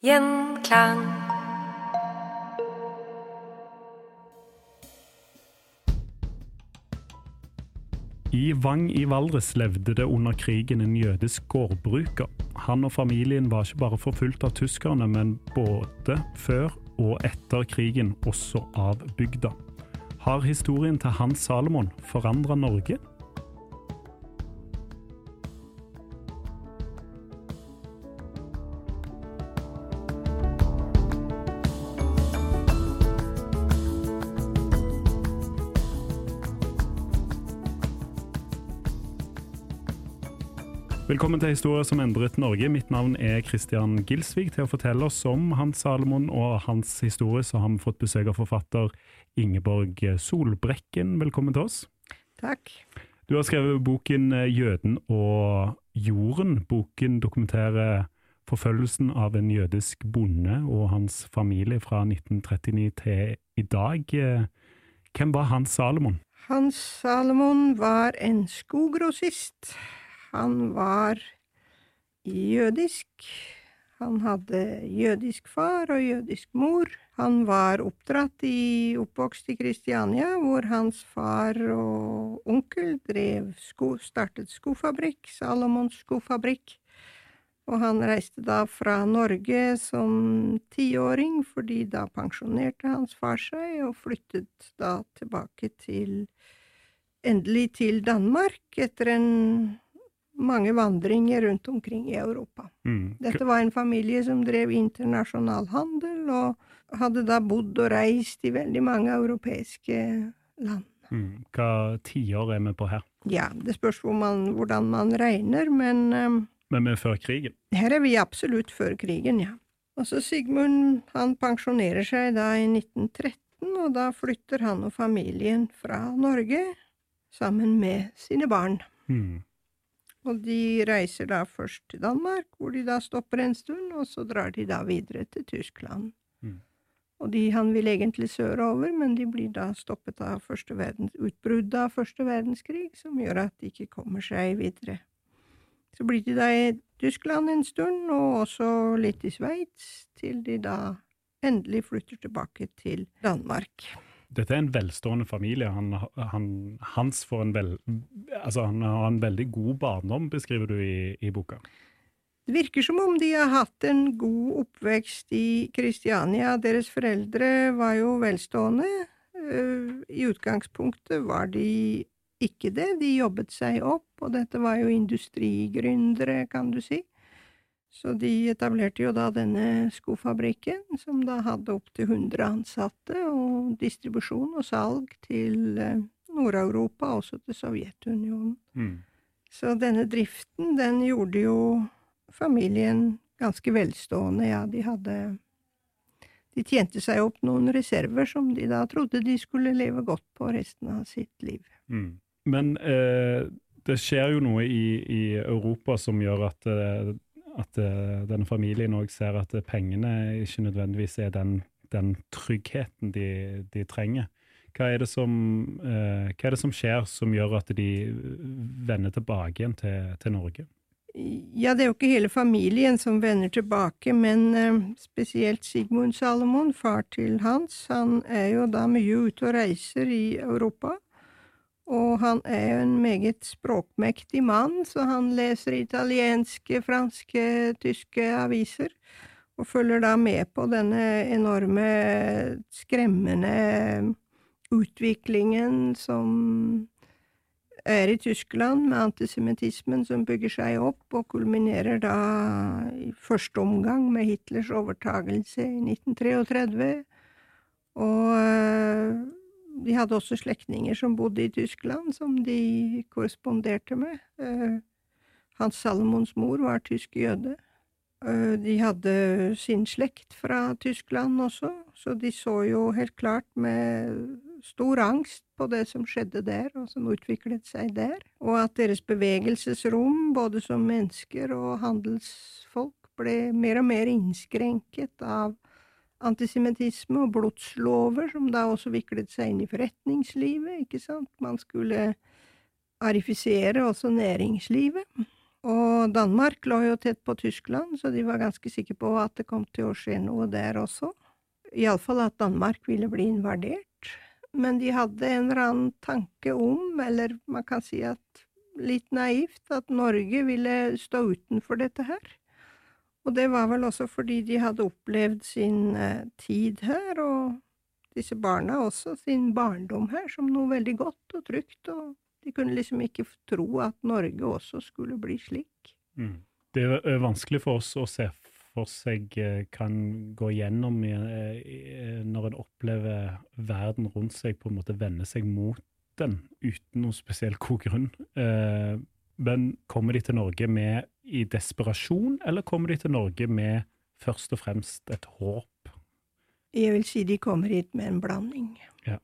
Gjenklang. I Vang i Valdres levde det under krigen en jødisk gårdbruker. Han og familien var ikke bare forfulgt av tyskerne, men både før og etter krigen også av bygda. Har historien til Hans Salomon forandra Norge? Velkommen til Historier som endret Norge. Mitt navn er Christian Gilsvig. Til å fortelle oss om Hans Salomon og hans historie, så har vi fått besøk av forfatter Ingeborg Solbrekken. Velkommen til oss. Takk. Du har skrevet boken 'Jøden og jorden'. Boken dokumenterer forfølgelsen av en jødisk bonde og hans familie fra 1939 til i dag. Hvem var Hans Salomon? Hans Salomon var en skoggrossist. Han var jødisk. Han hadde jødisk far og jødisk mor. Han var oppdratt i oppvokst i Kristiania, hvor hans far og onkel drev sko, startet skofabrikk, Salomons skofabrikk. Og han reiste da fra Norge som tiåring, fordi da pensjonerte hans far seg, og flyttet da tilbake til Endelig til Danmark etter en mange vandringer rundt omkring i Europa. Mm. Dette var en familie som drev internasjonal handel, og hadde da bodd og reist i veldig mange europeiske land. Mm. Hva tiår er vi på her? Ja, det spørs hvor man, hvordan man regner, men um, Men vi er før krigen? her er vi absolutt før krigen, ja. Og så Sigmund, han pensjonerer seg da i 1913, og da flytter han og familien fra Norge sammen med sine barn. Mm. Og de reiser da først til Danmark, hvor de da stopper en stund, og så drar de da videre til Tyskland. Mm. Og de, han vil egentlig sørover, men de blir da stoppet av første verdens, utbruddet av første verdenskrig, som gjør at de ikke kommer seg videre. Så blir de da i Tyskland en stund, og også litt i Sveits, til de da endelig flytter tilbake til Danmark. Dette er en velstående familie. Han, han, Hans får en vel, altså han har en veldig god barndom, beskriver du i, i boka. Det virker som om de har hatt en god oppvekst i Kristiania. Deres foreldre var jo velstående. Eh, I utgangspunktet var de ikke det. De jobbet seg opp, og dette var jo industrigründere, kan du si. Så de etablerte jo da denne skofabrikken, som da hadde opptil 100 ansatte, og distribusjon og salg til eh, Nord-Europa, også til Sovjetunionen. Mm. Så denne driften, den gjorde jo familien ganske velstående, ja, de hadde De tjente seg opp noen reserver som de da trodde de skulle leve godt på resten av sitt liv. Mm. Men eh, det skjer jo noe i, i Europa som gjør at, eh, at uh, denne familien òg ser at pengene ikke nødvendigvis er den, den tryggheten de, de, trenger. Hva er, som, uh, hva er, det som, skjer som gjør at de vender tilbake igjen til, til, Norge? Ja, det er jo ikke hele familien som vender tilbake, men uh, spesielt Sigmund Salomon, far til Hans, han er jo da mye ute og reiser i Europa. Og han er jo en meget språkmektig mann, så han leser italienske, franske, tyske aviser. Og følger da med på denne enorme, skremmende utviklingen som er i Tyskland, med antisemittismen som bygger seg opp, og kulminerer da i første omgang med Hitlers overtagelse i 1933. Og de hadde også slektninger som bodde i Tyskland, som de korresponderte med. Eh, Hans Salomons mor var tysk jøde. Eh, de hadde sin slekt fra Tyskland også, så de så jo helt klart med stor angst på det som skjedde der, og som utviklet seg der, og at deres bevegelsesrom, både som mennesker og handelsfolk, ble mer og mer innskrenket av antisemittisme og blodslover, som da også viklet seg inn i forretningslivet, ikke sant. Man skulle arifisere også næringslivet. Og Danmark lå jo tett på Tyskland, så de var ganske sikre på at det kom til å skje noe der også. Iallfall at Danmark ville bli invadert. Men de hadde en eller annen tanke om, eller man kan si at litt naivt, at Norge ville stå utenfor dette her. Og det var vel også fordi de hadde opplevd sin eh, tid her, og disse barna også sin barndom her, som noe veldig godt og trygt, og de kunne liksom ikke tro at Norge også skulle bli slik. Mm. Det er vanskelig for oss å se for seg eh, kan gå gjennom eh, når en opplever verden rundt seg på en måte vende seg mot den uten noen spesiell god grunn. Men kommer de til Norge med i desperasjon, eller kommer de til Norge med først og fremst et håp? Jeg vil si de kommer hit med en blanding. Ja.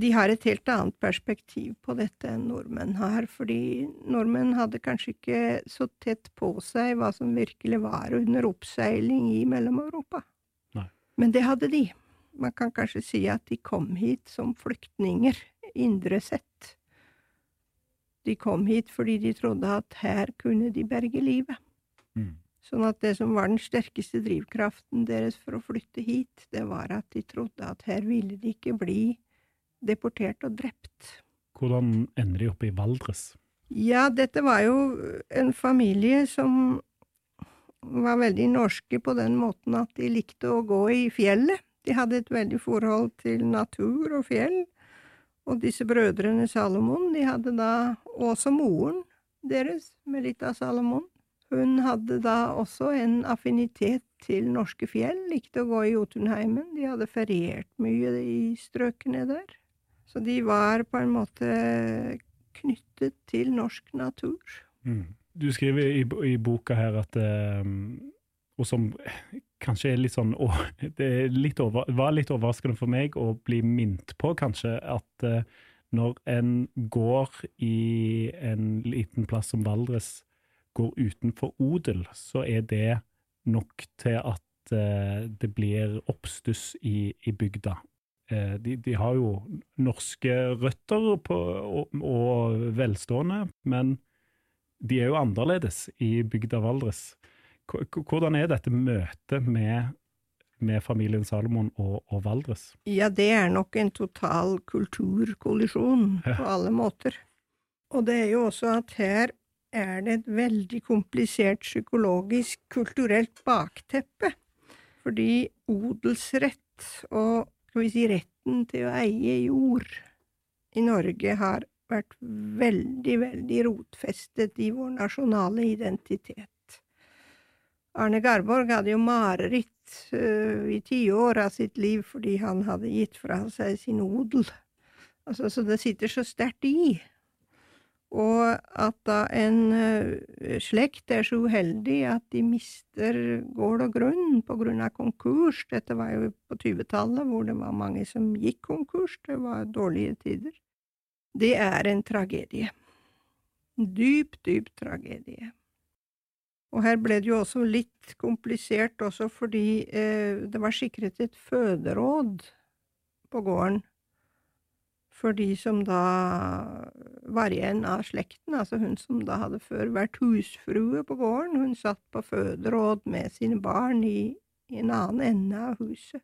De har et helt annet perspektiv på dette enn nordmenn har, fordi nordmenn hadde kanskje ikke så tett på seg hva som virkelig var under oppseiling i Mellom-Europa. Men det hadde de. Man kan kanskje si at de kom hit som flyktninger, indre sett. De kom hit fordi de trodde at her kunne de berge livet. Mm. Sånn at det som var den sterkeste drivkraften deres for å flytte hit, det var at de trodde at her ville de ikke bli deportert og drept. Hvordan ender de opp i Valdres? Ja, dette var jo en familie som var veldig norske på den måten at de likte å gå i fjellet. De hadde et veldig forhold til natur og fjell. Og disse brødrene Salomon, de hadde da også moren deres, Melita Salomon. Hun hadde da også en affinitet til norske fjell, likte å gå i Jotunheimen, de hadde feriert mye i strøkene der. Så de var på en måte knyttet til norsk natur. Mm. Du skriver i, i, boka her at um, Og som kanskje er litt sånn å, Det litt over, var litt overraskende for meg å bli minnet på, kanskje, at uh, når en går i en liten plass som Valdres, går utenfor odel, så er det nok til at uh, det blir oppstuss i, i bygda. Uh, de, de, har jo norske røtter på, og, og velstående, men de er jo annerledes i bygda Valdres. Hvordan er dette møtet med, med familien Salomon og, og, Valdres? Ja, det er nok en total kulturkollisjon på alle måter. Og det er jo også at her er det et veldig komplisert psykologisk, kulturelt bakteppe. Fordi odelsrett og skal vi si retten til å eie jord i Norge har vært veldig, veldig rotfestet i vår nasjonale identitet. Arne Garborg hadde jo mareritt uh, i tiår av sitt liv fordi han hadde gitt fra seg sin odel. Altså, så det sitter så sterkt i. Og at da en uh, slekt er så uheldig at de mister gård og grunn på grunn av konkurs Dette var jo på 20-tallet, hvor det var mange som gikk konkurs. Det var dårlige tider. Det er en tragedie. Dyp, dyp tragedie. Og her ble det jo også litt komplisert også fordi eh, det var sikret et føderåd på gården for de som da var igjen av slekten, altså hun som da hadde før vært husfrue på gården, hun satt på føderåd med sine barn i, i en annen ende av huset.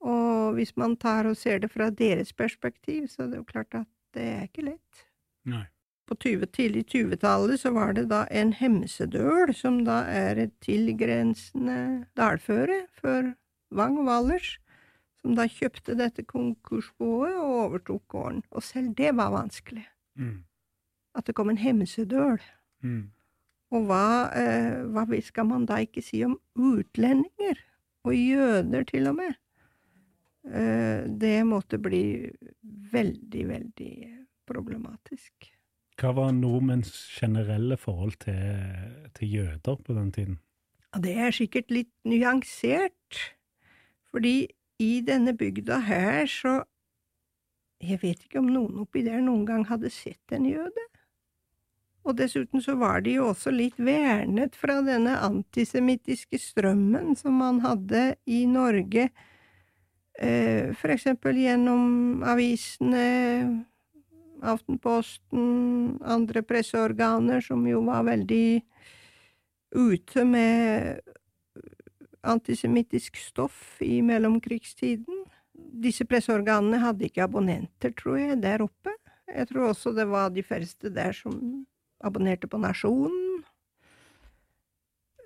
Og hvis man tar og ser det fra deres perspektiv, så er det jo klart at det er ikke lett. Nei. På 20, tidlig 20-tallet så var det da en Hemsedøl, som da er et tilgrensende dalføre for Vang Valdres, som da kjøpte dette konkursboet og overtok gården. Og selv det var vanskelig. Mm. At det kom en Hemsedøl. Mm. Og hva, eh, hva skal man da ikke si om utlendinger? Og jøder, til og med. Eh, det måtte bli veldig, veldig problematisk. Hva var nordmenns generelle forhold til, til jøder på den tiden? Det er sikkert litt nyansert, fordi i denne bygda her så Jeg vet ikke om noen oppi der noen gang hadde sett en jøde. Og dessuten så var de jo også litt vernet fra denne antisemittiske strømmen som man hadde i Norge, eh, for eksempel gjennom avisene, Aftenposten, andre presseorganer som jo var veldig ute med antisemittisk stoff i mellomkrigstiden. Disse presseorganene hadde ikke abonnenter, tror jeg, der oppe. Jeg tror også det var de færreste der som abonnerte på Nasjonen.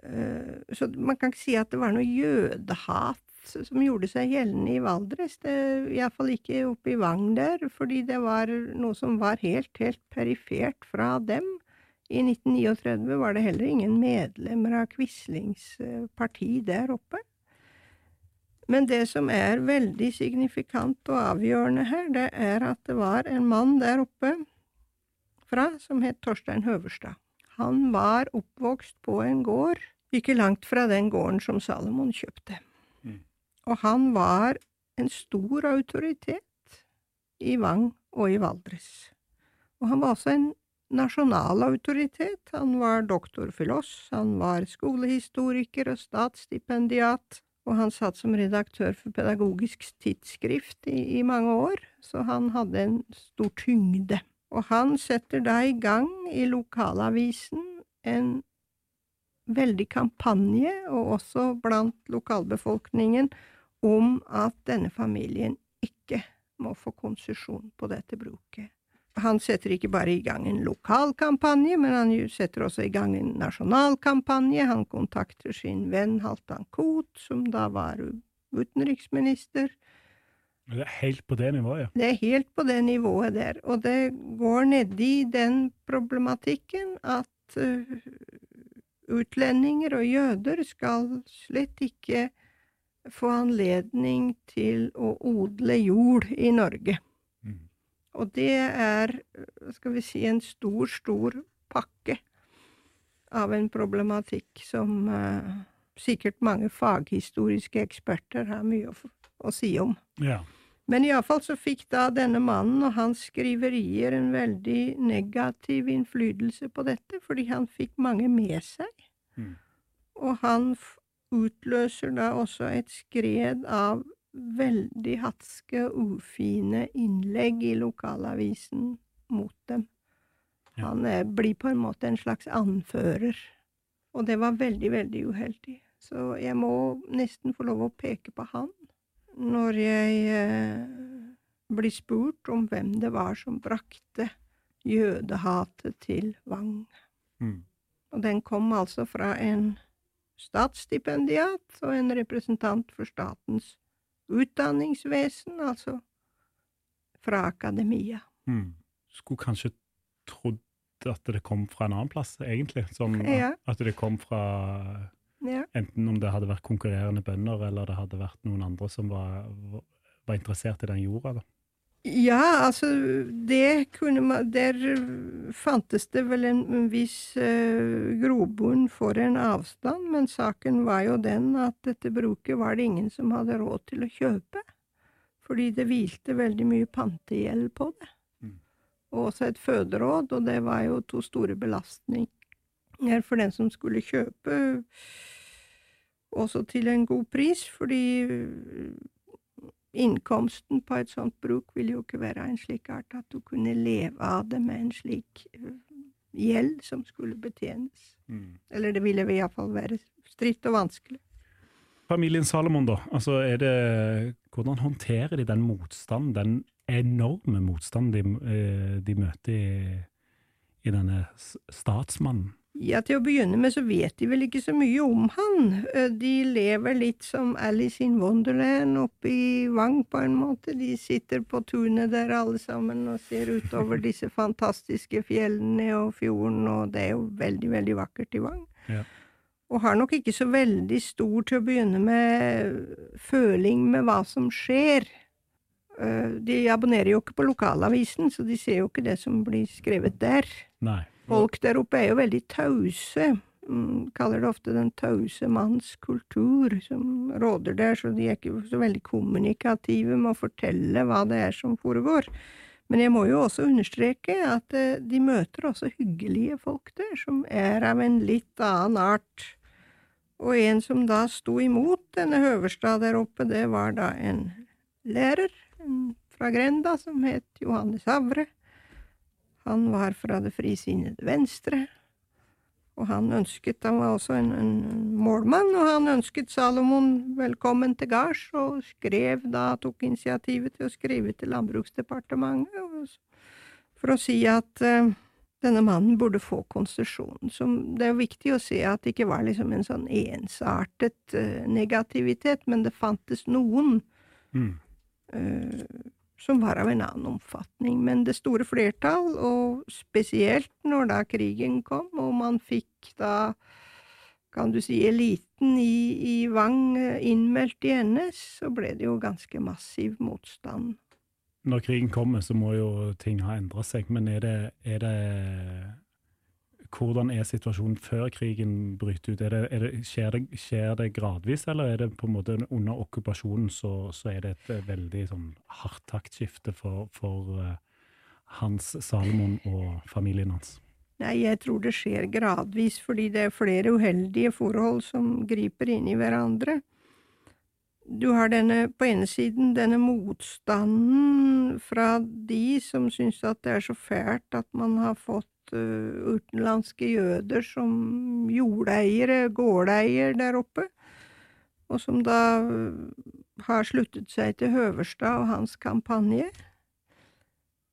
Eh, så man kan ikke si at det var noe jødehat som gjorde seg gjeldende i Valdres, iallfall ikke oppe i Vang der, fordi det var noe som var helt, helt perifert fra dem. I 1939 var det heller ingen medlemmer av Quislings parti der oppe. Men det som er veldig signifikant og avgjørende her, det er at det var en mann der oppe fra som het Torstein Høverstad. Han var oppvokst på en gård ikke langt fra den gården som Salomon kjøpte. Og han var en stor autoritet i Vang og i Valdres. Og han var også en nasjonal autoritet. Han var doktor filos, han var skolehistoriker og statsstipendiat, og han satt som redaktør for Pedagogisk tidsskrift i, i mange år, så han hadde en stor tyngde. Og han setter da i gang i lokalavisen en veldig kampanje, og også blant lokalbefolkningen, om at denne familien ikke må få konsesjon på dette bruket. Han setter ikke bare i gang en lokal kampanje, men han setter også i gang en nasjonal kampanje. Han kontakter sin venn Halvdan Koht, som da var utenriksminister. Det er helt på det nivået, ja. Det er helt på det nivået der. Og det går nedi den problematikken at uh, utlendinger og jøder skal slett ikke få anledning til å odle jord i Norge. Mm. Og det er, skal vi si, en stor, stor pakke av en problematikk som uh, sikkert mange faghistoriske eksperter har mye å, å si om. ja. Men iallfall så fikk da denne mannen og hans skriverier en veldig negativ innflytelse på dette, fordi han fikk mange med seg. Mm. Og han utløser da også et skred av veldig hatske ufine innlegg i lokalavisen mot dem. Ja. Han er, blir på en måte en slags anfører. Og det var veldig, veldig uheldig. Så jeg må nesten få lov å peke på han når jeg eh, blir spurt om hvem det var som brakte jødehatet til Vang. Mm. Og den kom altså fra en statsstipendiat og en representant for statens utdanningsvesen, altså fra akademia. Mm. Skulle kanskje trodd at det kom fra en annen plass, egentlig. Som Ja. at det kom fra Ja. Enten om det hadde vært konkurrerende bønder, eller det hadde vært noen andre som var, var interessert i den jorda. da. Ja, altså, det kunne man Der fantes det vel en, en viss uh, grobunn for en avstand, men saken var jo den at dette bruket var det ingen som hadde råd til å kjøpe. Fordi det hvilte veldig mye pantegjeld på det. Mm. Og også et føderåd, og det var jo to store belastning, er for den som skulle kjøpe, også til en god pris, fordi innkomsten på et sånt bruk ville jo ikke være en slik art at du kunne leve av det med en slik øh, gjeld som skulle betjenes. Mm. Eller det ville iallfall være stritt og vanskelig. Familien Salomon, da. Altså, er det, hvordan håndterer de den motstanden, den enorme motstanden de, eh, de møter i, i denne statsmannen? Ja, til å begynne med så vet de vel ikke så mye om han. Eh, De lever litt som Alice in Wonderland oppe i Vang, på en måte. De sitter på tunet der alle sammen og ser utover disse fantastiske fjellene og fjorden, og det er jo veldig, veldig vakkert i Vang. Ja. Og har nok ikke så veldig stor til å begynne med føling med hva som skjer. Eh, De abonnerer jo ikke på lokalavisen, så de ser jo ikke det som blir skrevet der. Nei. Folk der oppe er jo veldig tause. Mm, kaller det ofte den tause manns kultur som råder der, så de er ikke så veldig kommunikative med å fortelle hva det er som foregår. Men jeg må jo også understreke at eh, de møter også hyggelige folk der, som er av en litt annen art. Og en som da sto imot denne Høverstad der oppe, det var da en lærer fra Grenda som het Johannes Havre. Han var fra det frisinnede Venstre, og han ønsket Han var også en, en målmann, og han ønsket Salomon velkommen til gards, og skrev da, tok initiativet til å skrive til Landbruksdepartementet for å si at uh, denne mannen burde få konsesjon. Det er viktig å se at det ikke var liksom en sånn ensartet uh, negativitet, men det fantes noen Mm. eh, som var av en annen omfatning. Men det store flertall, og spesielt når da krigen kom, og man fikk da, kan du si, eliten i, i Vang eh, innmeldt i NS, så ble det jo ganske massiv motstand. Når krigen kommer, så må jo ting ha endra seg, men er det, er det Hvordan er situasjonen før krigen bryter ut? Er det, er det, skjer, det, skjer det gradvis, eller er det på en måte under okkupasjonen så, så er det et eh, veldig sånn hardt taktskifte for, for eh, Hans Salomon og familien hans? Nei, jeg tror det skjer gradvis, fordi det er flere uheldige forhold som griper inn i hverandre. Du har denne, på ene siden denne motstanden fra de som syns at det er så fælt at man har fått utenlandske jøder som jordeiere, gårdeier der oppe, og som da uh, har sluttet seg til Høverstad og hans kampanje.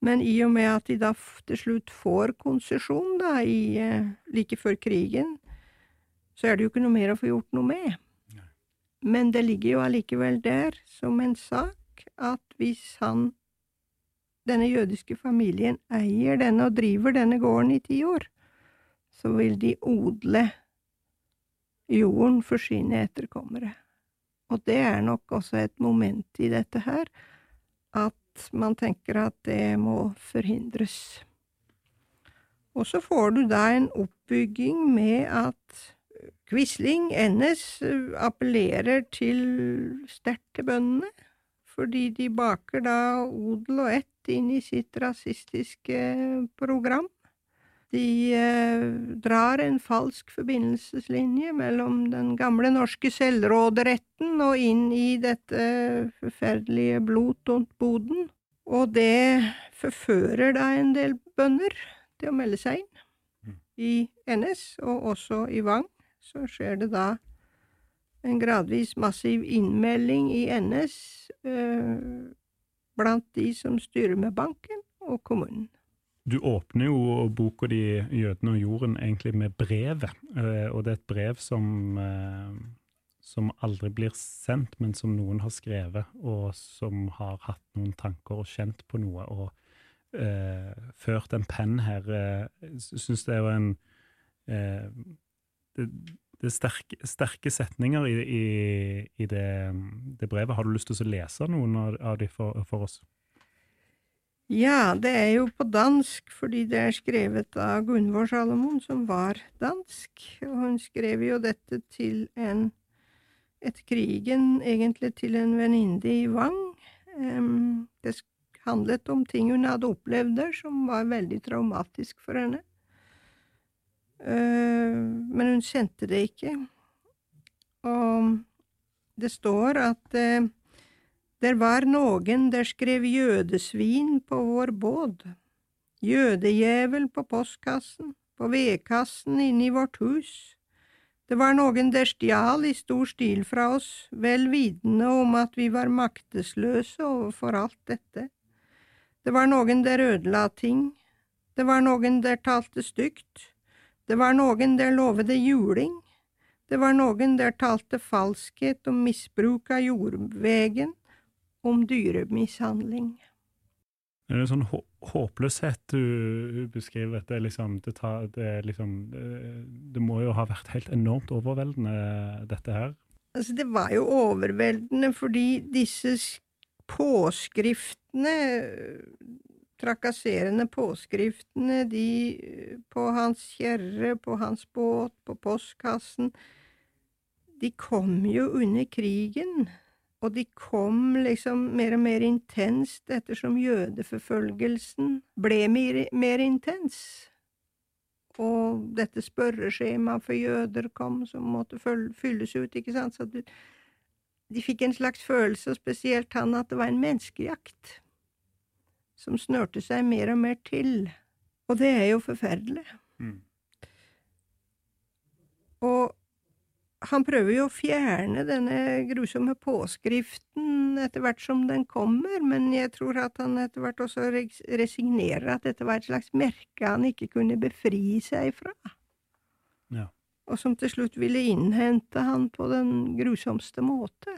Men i og med at de da til slutt får konsesjon, da, i, eh, like før krigen, så er det jo ikke noe mer å få gjort noe med. Men det ligger jo allikevel der som en sak at hvis han, denne jødiske familien, eier denne og driver denne gården i ti år, så vil de odle jorden for sine etterkommere. Og det er nok også et moment i dette her, at man tenker at det må forhindres. Og så får du da en oppbygging med at Quisling, NS, appellerer til sterkt til bøndene, fordi de baker da odel og ett inn i sitt rasistiske program. De eh, drar en falsk forbindelseslinje mellom den gamle norske selvråderetten og inn i dette forferdelige blot og boden. Og det forfører da en del bønder til å melde seg inn i NS, og også i Vang. Så skjer det da en gradvis massiv innmelding i NS eh, blant de som styrer med banken og kommunen. Du åpner jo boka di 'Jødene og jorden' egentlig med brevet, eh, og det er et brev som, eh, som aldri blir sendt, men som noen har skrevet, og som har hatt noen tanker og kjent på noe, og uh, ført en penn her. Jeg Syns det er jo en uh, det, det er sterke, sterke setninger i, i, i det, det brevet. Har du lyst til å lese noen av, av de for, for oss? Ja, det er jo på dansk, fordi det er skrevet av Gunvor Salomon, som var dansk, og hun skrev jo dette til en etter krigen, egentlig til en venninne i Vang. Um, det handlet om ting hun hadde opplevd der, som var veldig traumatisk for henne. Eh, men hun kjente det ikke. Og det står at uh, der var noen der skrev jødesvin på vår båd, jødejævel på postkassen, på vedkassen inne i vårt hus. Det var noen der stjal i stor stil fra oss, vel vitende om at vi var maktesløse overfor alt dette. Det var noen der ødela ting, det var noen der talte stygt, det var noen der lovede juling, det var noen der talte falskhet om misbruk av jordvegen, om dyremishandling. Det er en sånn håpløshet du beskriver. Det, liksom, det, tar, det, liksom, det, må jo ha vært helt enormt overveldende, dette her. Altså, det var jo overveldende fordi disse påskriftene trakasserende påskriftene, de på hans kjerre, på hans båt, på postkassen, de kom jo under krigen, og de kom liksom mer og mer intenst ettersom jødeforfølgelsen ble mer, mer intens. Og dette spørreskjemaet for jøder kom, som måtte fylles ut, ikke sant, så de, de fikk en slags følelse, og spesielt han, at det var en menneskejakt som snørte seg mer og mer til. Og det er jo forferdelig. Mm. Og han prøver jo å fjerne denne grusomme påskriften etter hvert som den kommer, men jeg tror at han etter hvert også resignerer at dette var et slags merke han ikke kunne befri seg fra. Ja. Og som til slutt ville innhente han på den grusomste måte.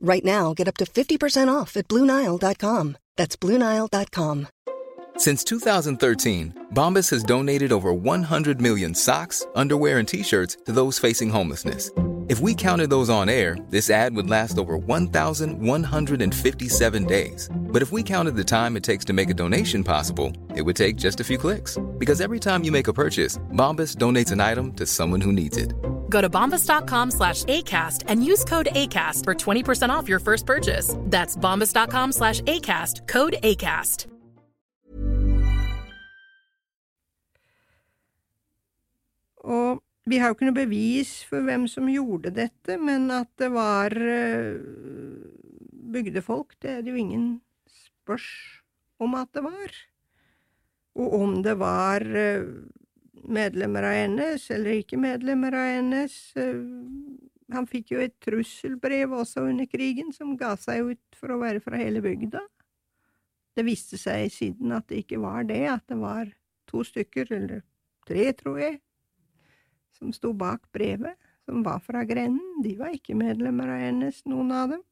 Right now, get up to 50% off at BlueNile.com. That's BlueNile.com. Since 2013, Bombas has donated over 100 million socks, underwear, and t shirts to those facing homelessness if we counted those on air, this ad would last over 1,157 days. But if we counted the time it takes to make a donation possible, it would take just a few clicks. Because every time you make a purchase, Bombas donates an item to someone who needs it. Go to bombas.com slash ACAST and use code ACAST for 20% off your first purchase. That's bombas.com slash ACAST, code ACAST. Og Vi har jo ikke noe bevis for hvem som gjorde dette, men at det var uh, bygdefolk, det er det jo ingen spørs om at det var. Og om det var uh, medlemmer av NS eller ikke medlemmer av NS uh, Han fikk jo et trusselbrev også under krigen som ga seg ut for å være fra hele bygda. Det viste seg siden at det ikke var det, at det var to stykker, eller tre, tror jeg, som sto bak brevet, som var fra grenden. de var ikke medlemmer av NS, noen av dem.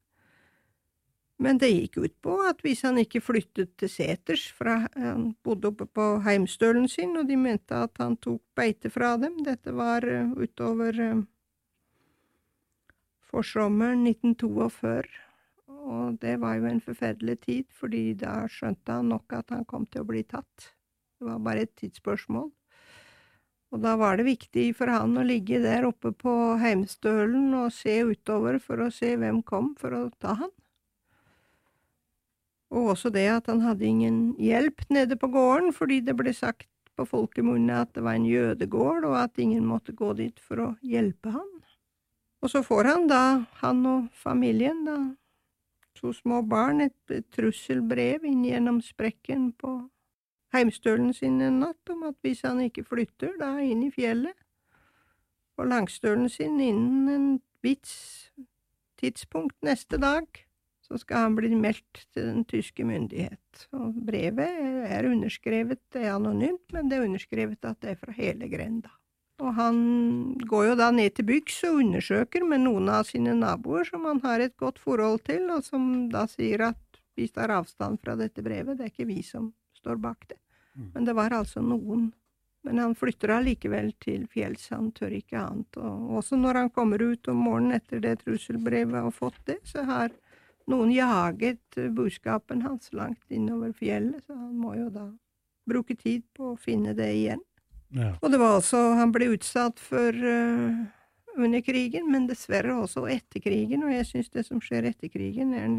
Men det gikk ut på at hvis han ikke flyttet til seters, fra han bodde oppe på heimstølen sin, og de mente at han tok beite fra dem, dette var uh, utover uh, forsommeren 1942, og det var jo en forferdelig tid, fordi da skjønte han nok at han kom til å bli tatt. Det var bare et tidsspørsmål. Og da var det viktig for han å ligge der oppe på heimstølen og se utover for å se hvem kom for å ta han. Og også det at han hadde ingen hjelp nede på gården, fordi det ble sagt på folkemunne at det var en jødegård, og at ingen måtte gå dit for å hjelpe han. Og så får han da, han og familien, da, to små barn, et, trusselbrev inn gjennom sprekken på heimstølen sin en natt om at hvis han ikke flytter da inn i fjellet, og langstølen sin innen en vits tidspunkt neste dag, så skal han bli meldt til den tyske myndighet. Og brevet er underskrevet, det er anonymt, men det er underskrevet at det er fra hele grenda. Og han går jo da ned til byggs og undersøker med noen av sine naboer som han har et godt forhold til, og som da sier at vi tar avstand fra dette brevet, det er ikke vi som står bak det. Mm. Men det var altså noen. Men han flytter allikevel til fjells, han tør ikke annet. Og også når han kommer ut om morgenen etter det trusselbrevet og fått det, så har noen jaget budskapen hans langt innover fjellet, så han må jo da bruke tid på å finne det igjen. Ja. Og det var også Han ble utsatt for uh, under krigen, men dessverre også etter krigen, og jeg syns det som skjer etter krigen, er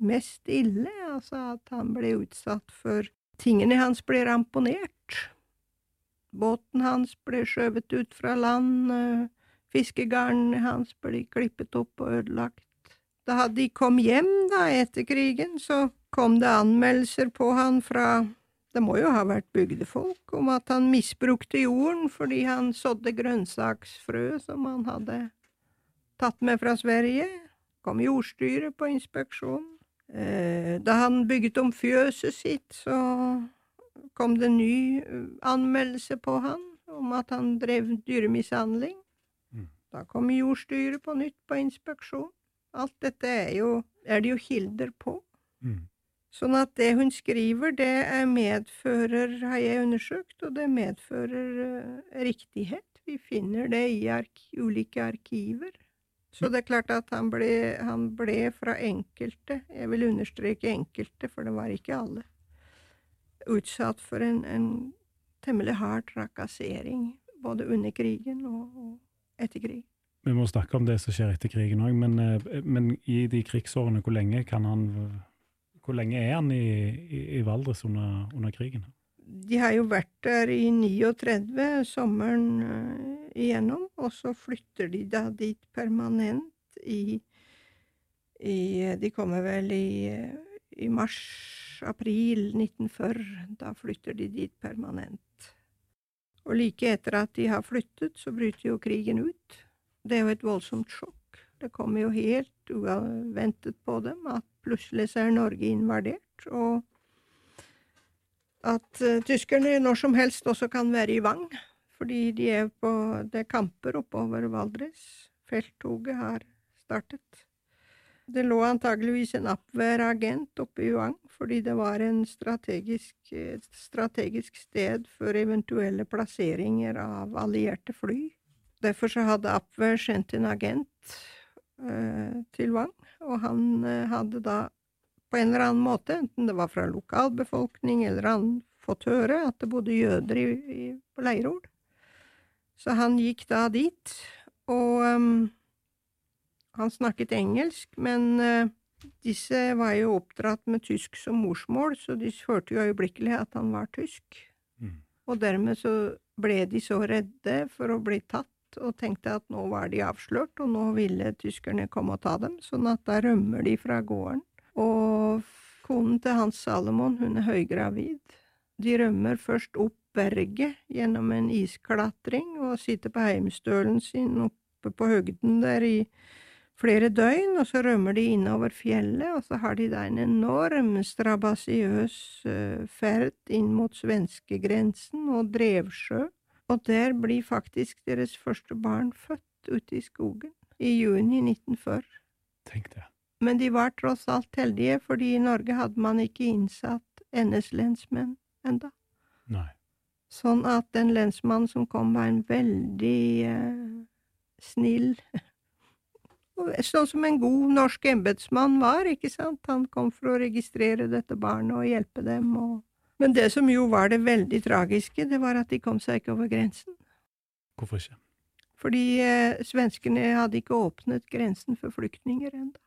mest ille. Altså at han ble utsatt for Tingene hans ble ramponert. Båten hans ble skjøvet ut fra land, eh, fiskegarnene hans ble klippet opp og ødelagt. Da de kom hjem da etter krigen, så kom det anmeldelser på han fra det må jo ha vært bygdefolk, om at han misbrukte jorden fordi han sådde grønnsaksfrø som han hadde tatt med fra Sverige. Kom jordstyret på inspeksjon. Eh, da han bygget om fjøset sitt, så kom det ny eh, anmeldelse på han om at han drev dyremishandling. Mm. Da kom jordstyret på nytt på inspeksjon. Alt dette er, jo, er det jo kilder på. Mm. Sånn at det hun skriver, det medfører, har jeg undersøkt, og det medfører uh, riktighet. Vi finner det i ark ulike arkiver. Så det er klart at han ble, han ble fra enkelte, jeg vil understreke enkelte, for det var ikke alle, utsatt for en, en temmelig hard trakassering, både under krigen og, og etter krig. Vi må snakke om det som skjer etter krigen òg, men, eh, men, i de krigsårene, hvor lenge, han, hvor lenge er han i, i, i Valdres under, under krigen? de har jo vært der i 39, sommeren uh, igjennom, og så flytter de da dit permanent i, i De kommer vel i, i mars-april 1940. Da flytter de dit permanent. Og like etter at de har flyttet, så bryter jo krigen ut. Det er jo et voldsomt sjokk. Det kommer jo helt uventet på dem at plutselig så er Norge invadert. og at uh, tyskerne når som helst også kan være i Vang, fordi de er på det er kamper oppover Valdres. Felttoget har startet. Det lå antageligvis en Abwehr-agent oppe i Vang, fordi det var strategisk, et strategisk sted for eventuelle plasseringer av allierte fly. Derfor så hadde Apve sendt en agent uh, til Wang, og han uh, hadde da på en eller annen måte, enten det var fra lokalbefolkning eller han fått høre at det bodde jøder i, i, på Leirol. Så han gikk da dit, og um, han snakket engelsk, men disse var jo oppdratt med tysk som morsmål, så de hørte jo øyeblikkelig at han var tysk. Mm. Og dermed så ble de så redde for å bli tatt og tenkte at nå var de avslørt, og nå ville tyskerne komme og ta dem, sånn at da rømmer de fra gården. Og konen til Hans Salomon, hun er høygravid. De rømmer først opp berget gjennom en isklatring og sitter på heimstølen sin oppe på høgden der i flere døgn, og så rømmer de innover fjellet, og så har de da en enorm strabasiøs uh, ferd inn mot svenskegrensen og Drevsjø, og der blir faktisk deres første barn født ute i skogen i juni 1940. Tenk det. Men de var tross alt heldige, fordi i Norge hadde man ikke innsatt NS-lensmenn enda. Nei. Sånn at den lensmannen som kom, var en veldig eh, snill Sånn som en god norsk embetsmann var, ikke sant? Han kom for å registrere dette barnet og hjelpe dem. Og... Men det som jo var det veldig tragiske, det var at de kom seg ikke over grensen. Hvorfor ikke? Fordi eh, svenskene hadde ikke åpnet grensen for flyktninger ennå.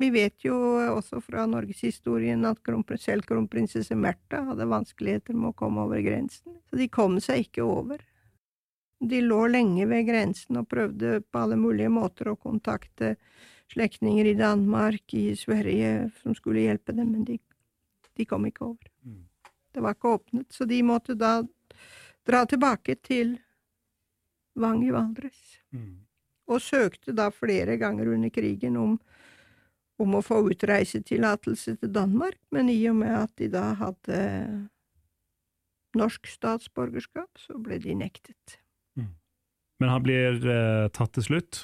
Vi vet jo også fra norgeshistorien at selv kronprinsesse Märtha hadde vanskeligheter med å komme over grensen, så de kom seg ikke over. De lå lenge ved grensen og prøvde på alle mulige måter å kontakte slektninger i Danmark, i Sverige, som skulle hjelpe dem, men de, de kom ikke over. Mm. Det var ikke åpnet, så de måtte da dra tilbake til Vang i Valdres. Mm. Og søkte da flere ganger under krigen om, om å få utreisetillatelse til Danmark, men i og med at de da hadde norsk statsborgerskap, så ble de nektet. Men han blir eh, tatt til slutt.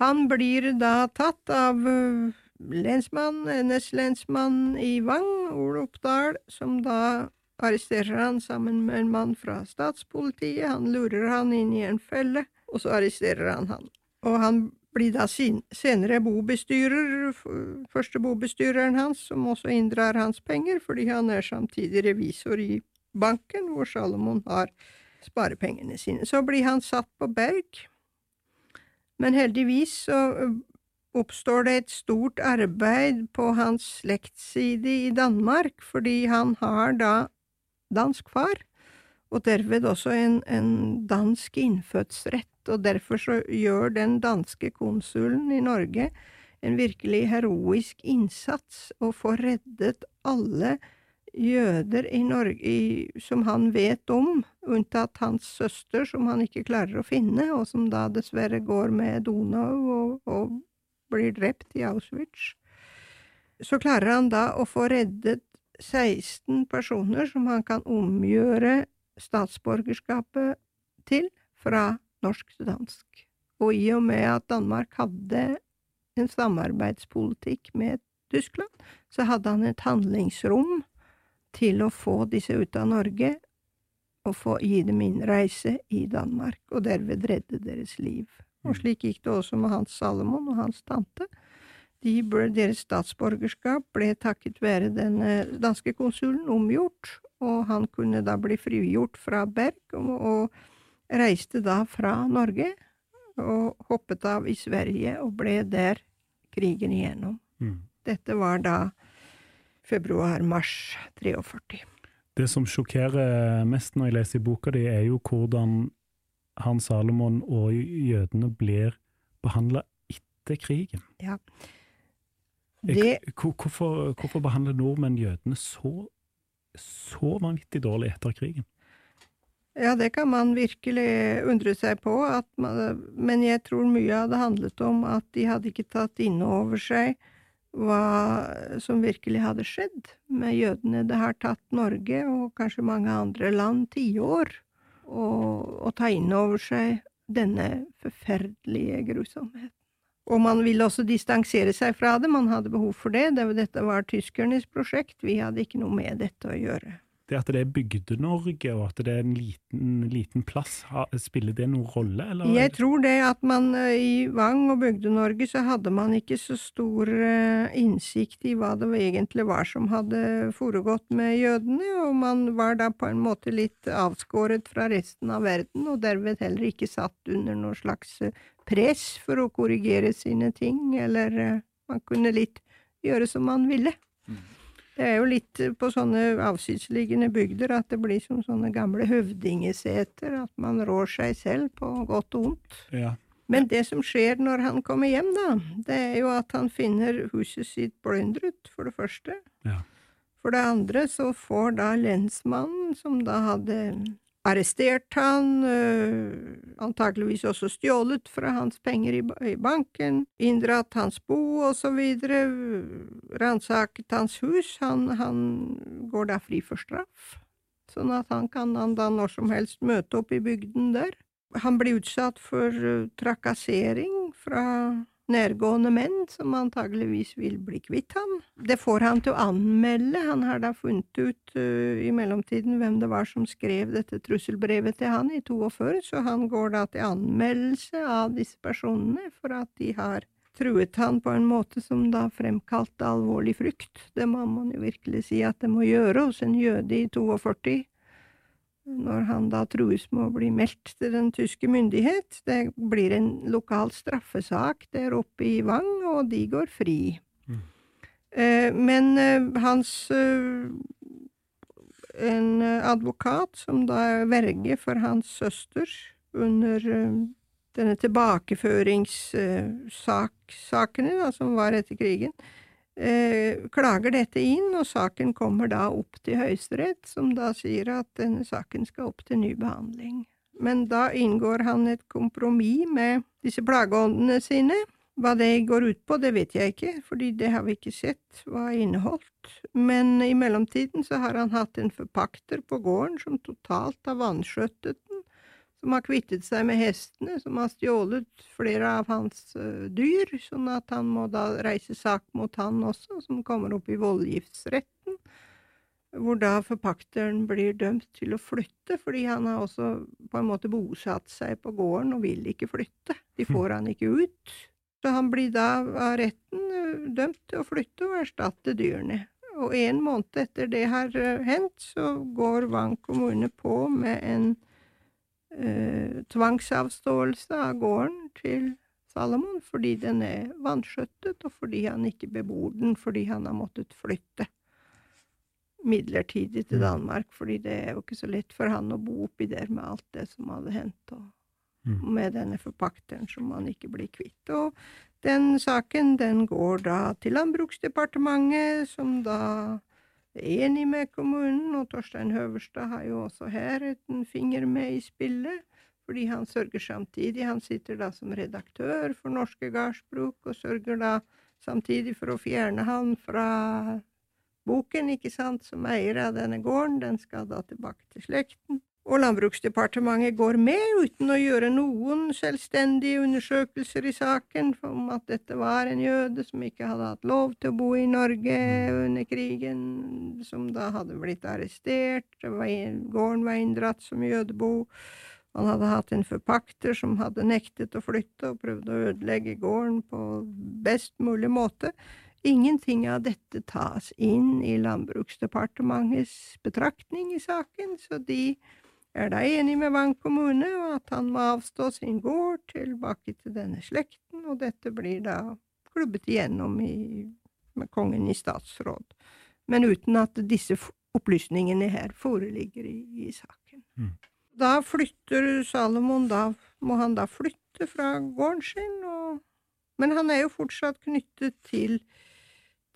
Han blir da tatt av uh, lensmann, NS-lensmann i Vang, Ole Oppdal, som da arresterer han sammen med en mann fra statspolitiet. Han lurer han inn i en felle, og så arresterer han han. Og han blir da senere bobestyrer, første bobestyreren hans, som også inndrar hans penger, fordi han er samtidig revisor i banken, hvor Salomon har sparepengene sine. Så blir han satt på Berg, men heldigvis så oppstår det et stort arbeid på hans slektsside i Danmark, fordi han har da dansk far, og derved også en, en dansk innfødsrett, og derfor så gjør den danske konsulen i Norge en virkelig heroisk innsats og får reddet alle jøder i Norge i, som han vet om, unntatt hans søster, som han ikke klarer å finne, og som da dessverre går med Donau og, og blir drept i Auschwitz. Så klarer han da å få reddet 16 personer som han kan omgjøre statsborgerskapet til fra norsk til dansk. Og i og med at Danmark hadde en samarbeidspolitikk med Tyskland, så hadde han et handlingsrom til å få disse ut av Norge og få gi dem innreise i Danmark, og derved redde deres liv. Og slik gikk det også med Hans Salomon og hans tante. De ble, deres statsborgerskap ble takket være den eh, danske konsulen omgjort, og han kunne da bli frigjort fra Berg, og, og reiste da fra Norge, og hoppet av i Sverige, og ble der krigen igjennom. Mm. Dette var da februar-mars 43. Det som sjokkerer mest når jeg leser i boka di, er jo hvordan Hans Salomon og jødene blir behandla etter krigen. Ja. Det, Hvorfor, hvorfor behandler nordmenn jødene så, så vanvittig dårlig etter krigen? ja, det kan man virkelig undre seg på, man, men jeg tror mye av det handlet om at de hadde ikke tatt inn over seg hva som virkelig hadde skjedd med jødene. Det har tatt Norge, og kanskje mange andre land, tiår å å ta inn over seg denne forferdelige grusomheten. Og man ville også distansere seg fra det, man hadde behov for det. det dette var tyskernes prosjekt, vi hadde ikke noe med dette å gjøre. Det at det er Bygde-Norge, og at det er en liten, liten plass, spiller det noen rolle, eller? Jeg tror det at man eh, i Vang og Bygde-Norge så hadde man ikke så stor eh, innsikt i hva det egentlig var som hadde foregått med jødene, og man var da på en måte litt avskåret fra resten av verden, og derved heller ikke satt under noe slags eh, press for å korrigere sine ting, eller eh, man kunne litt gjøre som man ville. Det er jo litt eh, på sånne avsidesliggende bygder at det blir som sånne gamle høvdingeseter, at man rår seg selv på godt og vondt. Ja. Men det som skjer når han kommer hjem, da, det er jo at han finner huset sitt plyndret, for det første. Ja. For det andre så får da lensmannen, som da hadde arrestert han, øh, antakeligvis også stjålet fra hans penger i, banken, inndratt hans bo videre, ransaket hans hus, han, han går da fri for straff. Sånn at han kan han da når som helst møte opp i bygden der. Han blir utsatt for øh, trakassering fra nærgående menn som antageligvis vil bli kvitt ham. Det får han til å anmelde. Han har da funnet ut uh, i mellomtiden hvem det var som skrev dette trusselbrevet til han i 42, så han går da til anmeldelse av disse personene for at de har truet han på en måte som da fremkalte alvorlig frykt. Det må man jo virkelig si at det må gjøre hos en jøde i 42. når han da trues med å bli meldt til den tyske myndighet. Det blir en lokal straffesak der oppe i Vang, og de går fri. Mm. Eh, men eh, hans eh, En advokat som da er verge for hans søster under denne tilbakeføringssakene som var etter krigen, eh, klager dette inn, og saken kommer da opp til Høyesterett, som da sier at denne saken skal opp til ny behandling. Men da inngår han et kompromiss med disse plageåndene sine. Hva det går ut på, det vet jeg ikke, fordi det har vi ikke sett hva inneholdt. Men i mellomtiden så har han hatt en forpakter på gården som totalt har vanskjøttet som har kvittet seg med hestene, som har stjålet flere av hans uh, dyr, sånn at han må da reise sak mot han også, som kommer opp i voldgiftsretten, hvor da forpakteren blir dømt til å flytte, fordi han har også på en måte bosatt seg på gården og vil ikke flytte. De hm. får han ikke ut. Så han blir da av retten uh, dømt til å flytte og erstatte dyrene. Og en måned etter det har uh, hendt, så går Vang kommune på med en eh, tvangsavståelse av gården til Salomon fordi den er vanskjøttet, og fordi han ikke bebor den fordi han har måttet flytte midlertidig til mm. Danmark, fordi det er jo ikke så lett for han å bo oppi der med alt det som hadde hendt, og mm. med denne forpakteren som han ikke blir kvitt. Og den saken, den går da til Landbruksdepartementet, som da enig med kommunen, og Torstein Høverstad har jo også her en finger med i spillet, fordi han sørger samtidig Han sitter da som redaktør for Norske Gardsbruk, og sørger da samtidig for å fjerne han fra boken, ikke sant, som eier av denne gården. Den skal da tilbake til slekten. Og Landbruksdepartementet går med uten å gjøre noen selvstendige undersøkelser i saken om at dette var en jøde som ikke hadde hatt lov til å bo i Norge under krigen, som da hadde blitt arrestert, gården var inndratt som jødebo. Han hadde hatt en forpakter som hadde nektet å flytte og prøvd å ødelegge gården på best mulig måte. Ingenting av dette tas inn i Landbruksdepartementets betraktning i saken, så de er da enig med Vang kommune, og at han må avstå sin gård tilbake til denne slekten, og dette blir da klubbet igjennom i, med kongen i statsråd, men uten at disse opplysningene her foreligger i, i saken. Mm. Da flytter Salomon, da må han da flytte fra gården sin, og, men han er jo fortsatt knyttet til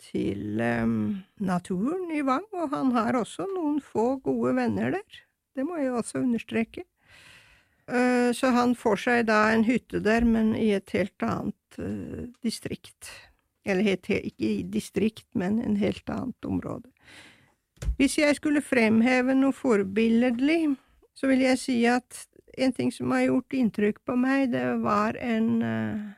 til um, naturen i Vang, og han har også noen få gode venner der. Det må jeg også understreke. Eh, så han får seg da en hytte der, men i et helt annet uh, distrikt. Eller ikke i distrikt, men en helt annet område. Hvis jeg skulle fremheve noe forbilledlig, så vil jeg si at en ting som har gjort inntrykk på meg, det var en uh,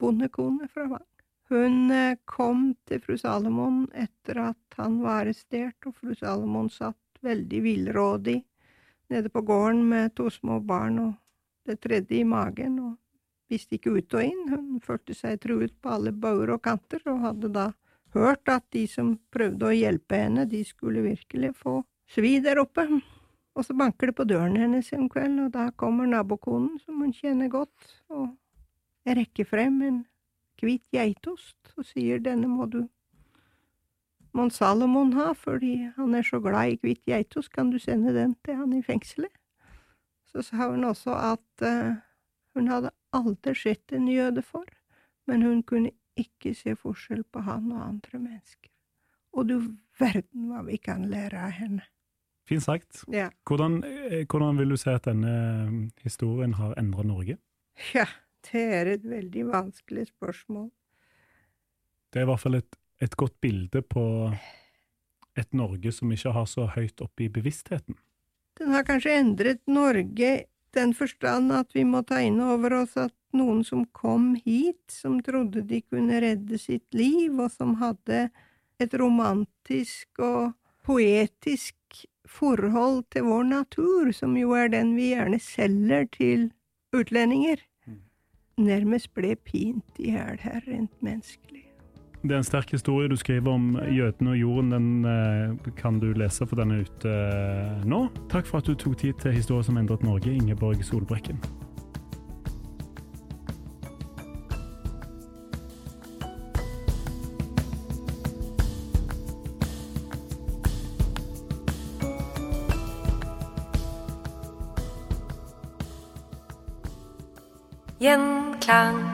bondekone fra Vang. Hun kom til fru Salomon etter at han var arrestert, og fru Salomon satt veldig villrådig nede på gården med to små barn og det tredje i magen, og visste ikke ut og inn. Hun følte seg truet på alle bauger og kanter, og hadde da hørt at de som prøvde å hjelpe henne, de skulle virkelig få svi der oppe. Og så banker det på døren hennes en kveld, og da kommer nabokonen, som hun kjenner godt, og jeg rekker frem en hvit geitost og sier denne må du må Salomon ha, fordi han er så glad i hvitt geitost, kan du sende den til han i fengselet? Så sa hun også at uh, hun hadde aldri sett en jøde for, men hun kunne ikke se forskjell på han og andre mennesker. Og du verden hva vi kan lære av henne. Fint sagt. Ja. Hvordan, eh, hvordan, vil du si at denne eh, historien har endret Norge? Ja, det er et veldig vanskelig spørsmål. Det er i hvert fall et et godt bilde på et Norge som ikke har så høyt oppe i bevisstheten? Den har kanskje endret Norge den forstand at vi må ta inn over oss at noen som kom hit, som trodde de kunne redde sitt liv, og som hadde et romantisk og poetisk forhold til vår natur, som jo er den vi gjerne selger til utlendinger, mm. nærmest ble pint i hjel her rent menneskelig. Det er en sterk historie du skriver om jødene og jorden. Den eh, kan du lese, for den er ute eh, nå. Takk for at du tok tid til Historie som endret Norge, Ingeborg Solbrekken. Gjenklang.